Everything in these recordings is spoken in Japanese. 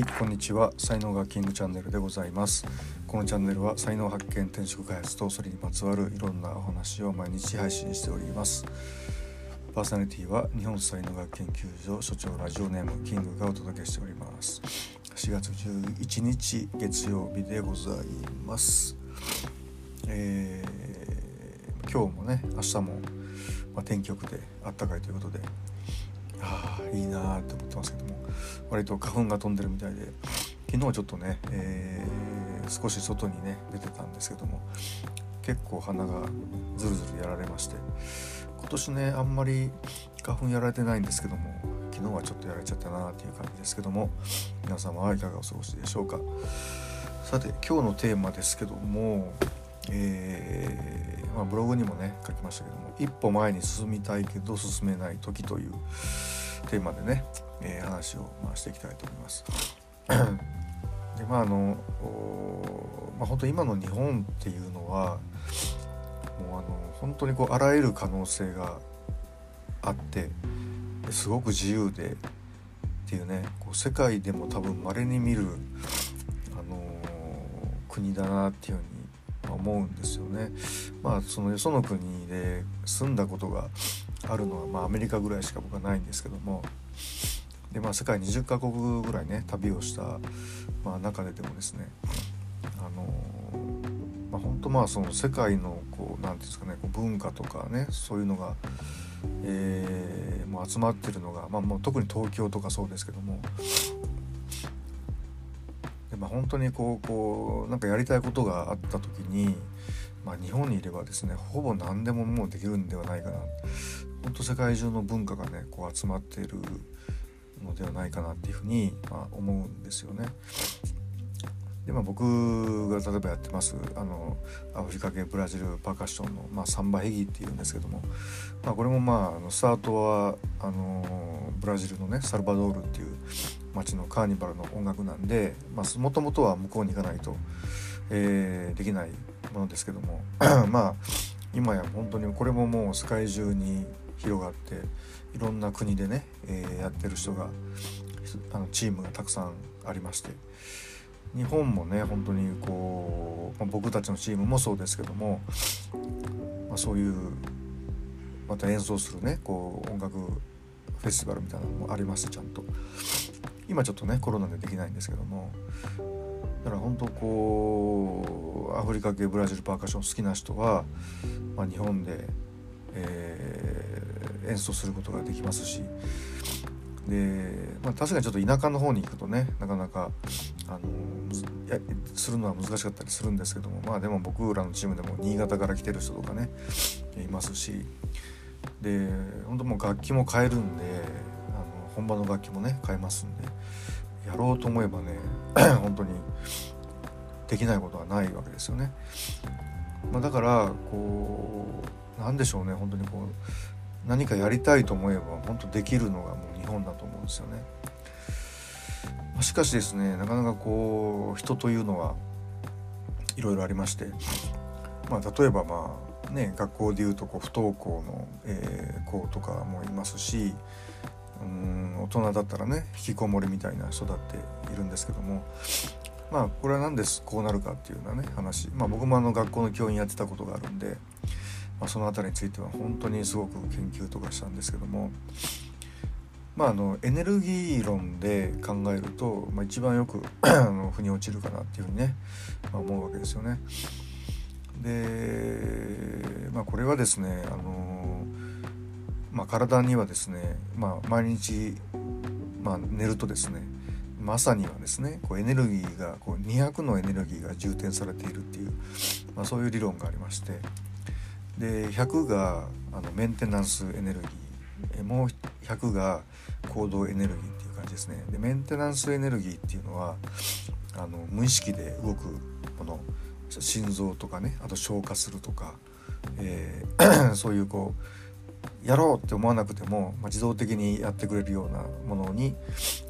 はいこんにちは。才能がキングチャンネルでございます。このチャンネルは才能発見転職開発とそれにまつわるいろんなお話を毎日配信しております。パーソナリティは日本才能学研究所所長ラジオネームキングがお届けしております。4月11日月曜日でございます。えー、今日もね明日も、まあ、天気良くてあったかいということでああいいなーって思ってますけども割と花粉が飛んでるみたいで昨日ちょっとね、えー、少し外にね出てたんですけども結構鼻がズルズルやられまして今年ねあんまり花粉やられてないんですけども昨日はちょっとやられちゃったなっていう感じですけども皆様はいかがお過ごしでしょうか。さて今日のテーマですけどもえー、まあ、ブログにもね書きましたけども一歩前に進みたいけど進めない時というテーマでね、えー、話を、まあ、していきたいと思います。でまああのまあ、本当今の日本っていうのはもうあの本当にこうあらゆる可能性があってすごく自由でっていうねこう世界でも多分稀に見る、あの国だなっていうふうに思うんですよね。まあそのよその国で住んだことがあるのは、まあ、アメリカぐらいしか僕はないんですけども。で、まあ、世界20カ国ぐらいね旅をした、まあ、中ででもですねあのまあ、本当まあその世界のこう何て言うんですかねこう文化とかねそういうのが、えー、もう集まってるのが、まあ、もう特に東京とかそうですけども。で、まあ、本当にこうこうなんかやりたいことがあった時に、まあ、日本にいればですねほぼ何でももうできるんではないかな。本当世界中の文化がねこう集まっているのではないかなっていうふうに、まあ、思うんですよね。でまあ、僕が例えばやってますあのアフリカ系ブラジルパーカッションの、まあ、サンバヘギっていうんですけども、まあ、これもまああのスタートはあのブラジルのねサルバドールっていう街のカーニバルの音楽なんでもともとは向こうに行かないと、えー、できないものですけども まあ今や本当にこれももう世界中に広がっていろんな国でね、えー、やってる人があのチームがたくさんありまして。日本もね本当にこう、まあ、僕たちのチームもそうですけども、まあ、そういうまた演奏するねこう音楽フェスティバルみたいなのもありますちゃんと。今ちょっとねコロナでできないんですけども。だから本当こうアフリカ系ブラジルパーカッション好きな人は、まあ、日本で、え、演奏することができますしで、まあ、確かにちょっと田舎の方に行くとねなかなかあのやするのは難しかったりするんですけどもまあでも僕らのチームでも新潟から来てる人とかねいますしで本当もう楽器も変えるんであの本場の楽器もね変えますんでやろうと思えばね 本当にできないことはないわけですよね。まあ、だからこうなんでしょうね本当にこう何かやりたいと思えば本当できるのがもう日本だと思うんですよね。しかしですねなかなかこう人というのはいろいろありまして、まあ、例えばまあね学校でいうとこう不登校の、えー、子とかもいますしうん大人だったらね引きこもりみたいな人だっているんですけどもまあこれは何ですこうなるかっていうようなね話まあ僕もあの学校の教員やってたことがあるんで、まあ、その辺りについては本当にすごく研究とかしたんですけどもまああのエネルギー論で考えると、まあ、一番よく あの腑に落ちるかなっていうふうにね、まあ、思うわけですよね。でまあこれはですねあのまあ、体にはですね、まあ、毎日、まあ、寝るとですね朝にはですねこうエネルギーがこう200のエネルギーが充填されているっていう、まあ、そういう理論がありましてで100があのメンテナンスエネルギーもう100が行動エネルギーっていう感じですねでメンテナンスエネルギーっていうのはあの無意識で動くもの心臓とかねあと消化するとか、えー そういうこうやろうって思わなくても、まあ、自動的にやってくれるようなものに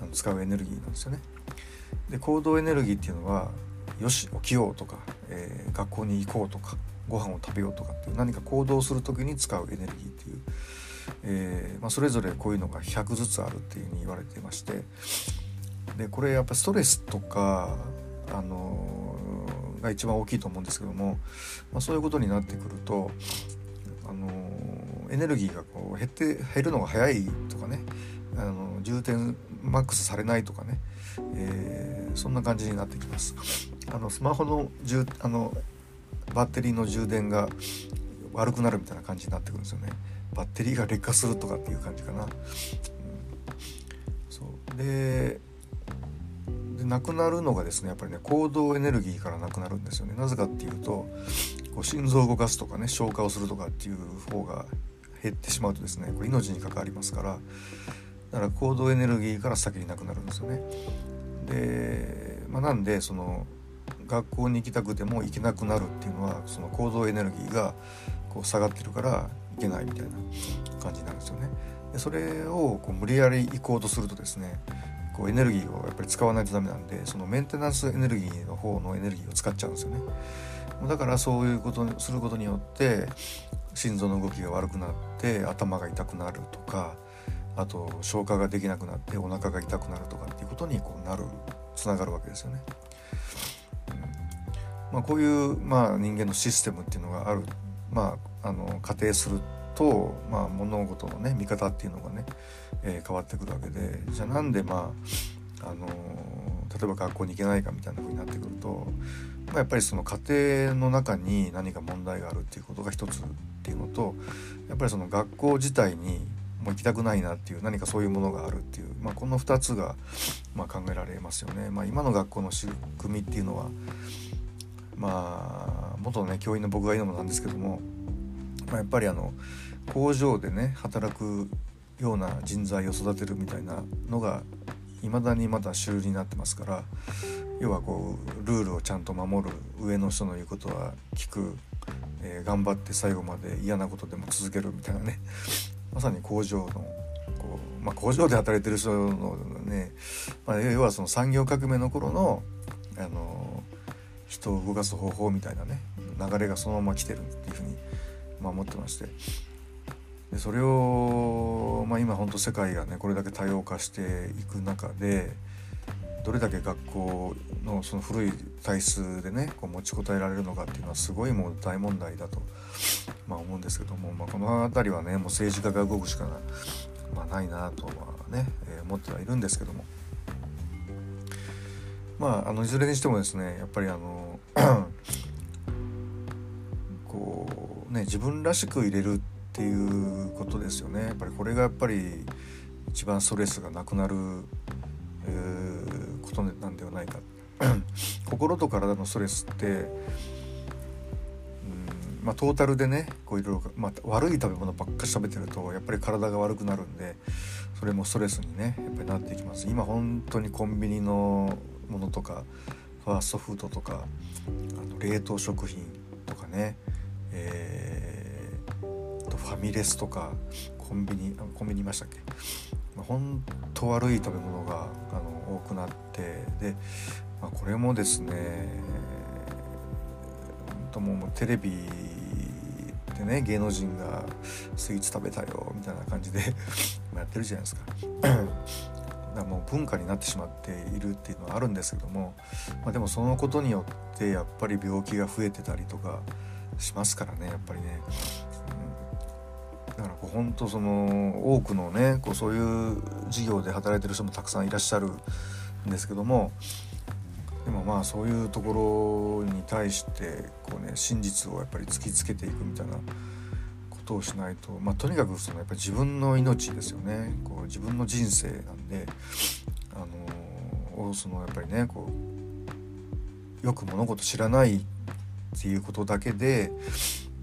あの使うエネルギーなんですよね。で行動エネルギーっていうのはよし起きようとか、えー、学校に行こうとかご飯を食べようとかっていう何か行動する時に使うエネルギーっていう、えー、まあ、それぞれこういうのが100ずつあるっていうふうに言われていましてでこれやっぱストレスとかあのが一番大きいと思うんですけども、まあ、そういうことになってくるとあのエネルギーがこう減って減るのが早いとかねあの充電マックスされないとかね、えー、そんな感じになってきます。あのスマホの充あのバッテリーの充電が悪くなるみたいな感じになってくるんですよね。バッテリーが劣化するとかっていう感じかな。うん、そうででなくなるのがですねやっぱりね行動エネルギーからなくなるんですよね。なぜかっていうとこう心臓を動かすとかね消化をするとかっていう方が減ってしまうとですねこれ命に関わりますからだから行動エネルギーから先になくなるんですよね。で、まあ、なんでその学校に行きたくても行けなくなるっていうのはその行動エネルギーがこう下がってるから行けないみたいな感じなんですよね。でそれをこう無理やり行こうとするとですねこうエネルギーをやっぱり使わないとダメなんでそのメンテナンスエネルギーの方のエネルギーを使っちゃうんですよね。だからそういうことにすることによって心臓の動きが悪くなって頭が痛くなるとかあと消化ができなくなってお腹が痛くなるとかっていうことにこうなるつながるわけですよね。まあ、こういう、まあ、人間のシステムっていうのがある、まあ、あの仮定すると、まあ、物事のね見方っていうのがね、えー、変わってくるわけでじゃあなんでまあ、あの例えば学校に行けないかみたいな風になってくると、まあ、やっぱりその家庭の中に何か問題があるっていうことが一つっていうのとやっぱりその学校自体にもう行きたくないなっていう何かそういうものがあるっていう、まあ、この2つが、ま、考えられますよね。ま、今の学校の仕組みっていうのはまあ元ね教員の僕が言うのもなんですけども、まあ、やっぱりあの工場でね働くような人材を育てるみたいなのが未だにまだ主流になってますから要はこうルールをちゃんと守る上の人の言うことは聞く、えー、頑張って最後まで嫌なことでも続けるみたいなねまさに工場のこう、まあ、工場で働いてる人のね、まあ、要はその産業革命の頃のあの人を動かす方法みたいなね流れがそのまま来てるっていうふうに、まあ、思ってまして。でそれを、まあ、今本当世界がねこれだけ多様化していく中でどれだけ学校のその古い体質でねこう持ちこたえられるのかっていうのはすごいもう大問題だと、まあ、思うんですけども、まあ、この辺りはねもう政治家が動くしかな,、まあ、ないなとはね、えー、思ってはいるんですけども。まああのいずれにしてもですねやっぱりあの こうね自分らしく入れるっていうことですよね。やっぱりこれがやっぱり一番ストレスがなくなる、えー、ことなんではないか。心と体のストレスって、うんまあ、トータルでねこういろいろ、まあ、悪い食べ物ばっかり食べてるとやっぱり体が悪くなるんでそれもストレスにねやっぱりなっていきます。今本当にコンビニのものとかファーストフードとかあの冷凍食品とかね、えー、とファミレスとかコンビニコンビニいましたっけ、まあ、本当悪い食べ物があの多くなってで、まあ、これもですねともうテレビでね芸能人がスイーツ食べたよみたいな感じで やってるじゃないですか。もう文化になってしまっているっていうのはあるんですけども、まあ、でもそのことによってやっぱり病気が増えてたりとかしますからねやっぱりね。うん、だからこう本当その多くのねこうそういう事業で働いてる人もたくさんいらっしゃるんですけどもでもまあそういうところに対してこうね真実をやっぱり突きつけていくみたいなことをしないと、まあ、とにかくそのやっぱり自分の命ですよねこ自分の人生なんで、あのー、そのやっぱりねこうよく物事知らないっていうことだけで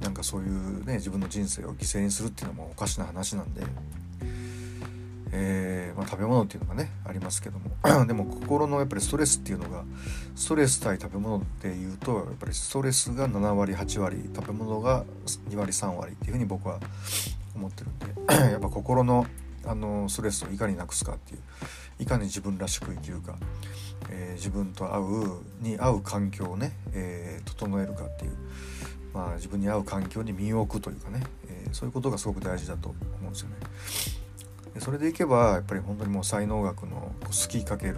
なんかそういうね自分の人生を犠牲にするっていうのもおかしな話なんで。えー、まあ、食べ物っていうのがねありますけども でも心のやっぱりストレスっていうのがストレス対食べ物っていうとやっぱりストレスが7割8割食べ物が2割3割っていうふうに僕は思ってるんで やっぱ心のあのストレスをいかになくすかっていういかに自分らしく生きるか、えー、自分と合うに合う環境をね、えー、整えるかっていう、まあ、自分に合う環境に身を置くというかね、えー、そういうことがすごく大事だと思うんですよね。でそれでいけばやっぱり本当にもう才能学の好きかける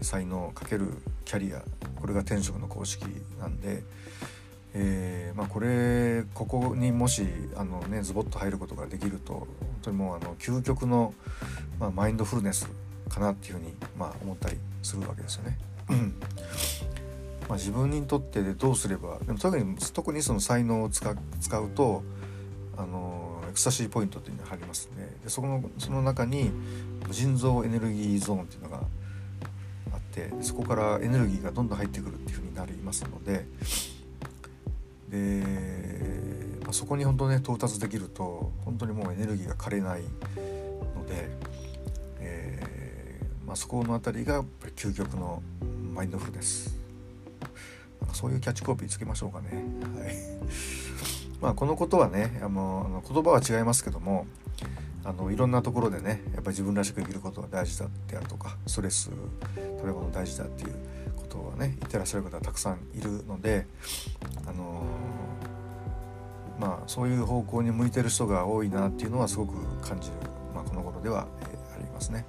ー、才能かけるキャリア。これが転職の公式なんで、えーまあ、これここにもしあの、ね、ズボッと入ることができると本当にもうあの究極の、まあ、マインドフルネスかなっていうふうに、まあ、思ったりするわけですよね。まあ、自分にとってでどうすればでも特に特にその才能を使うとあのエクスタシーポイントっていうのが入りますねでそこのその中に腎臓エネルギーゾーンっていうのがあってそこからエネルギーがどんどん入ってくるっていうふうになりますのでで、まあ、そこに本当ね到達できると本当にもうエネルギーが枯れないので、えーまあ、そこの辺りがやっぱり究極のマインドフルネスそういうキャッチコピーつけましょうかね。はい まあ、このことはねあの言葉は違いますけどもあのいろんなところでねやっぱり自分らしく生きることが大事だであるとかストレス食べ物大事だっていうことはね言ってらっしゃる方たくさんいるのであのまあそういう方向に向いてる人が多いなっていうのはすごく感じる、まあ、この頃では、えー、ありますね。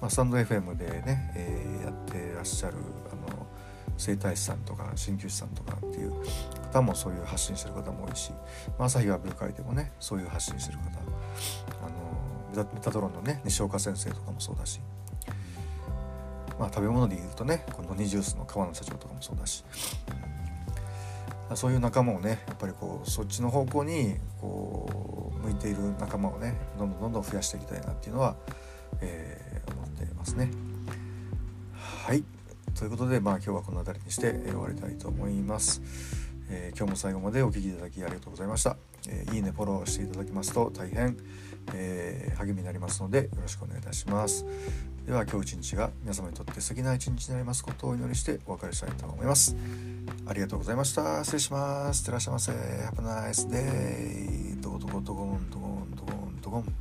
まあ、スタンド FM でね、えー、やってらっしゃるあの整体師さんとか鍼灸師さんとかっていう方もそういう発信してる方も多いし、まあ、朝日は部会でもねそういう発信してる方あのメタトロンのね西岡先生とかもそうだし、まあ、食べ物で言うとねこのニジュースの川野社長とかもそうだし。そういう仲間をねやっぱりこうそっちの方向にこう向いている仲間をねどんどんどんどん増やしていきたいなっていうのは、えー、思っていますね。はい。ということで、まあ、今日はこの辺りにして、終わりたいと思います、えー、今日も最後までお聴きいただきありがとうございました、えー、いいねフォローしていただきますと大変、えー、励みになりますのでよろしくお願いいたします。では今日一日が皆様にとって素敵な一日になりますことをお祈りしてお別れしたいと思います。ありがとうございました。失礼します。いってらっしゃいませ。Have a nice day ドコドコドコンドコンドコンドコン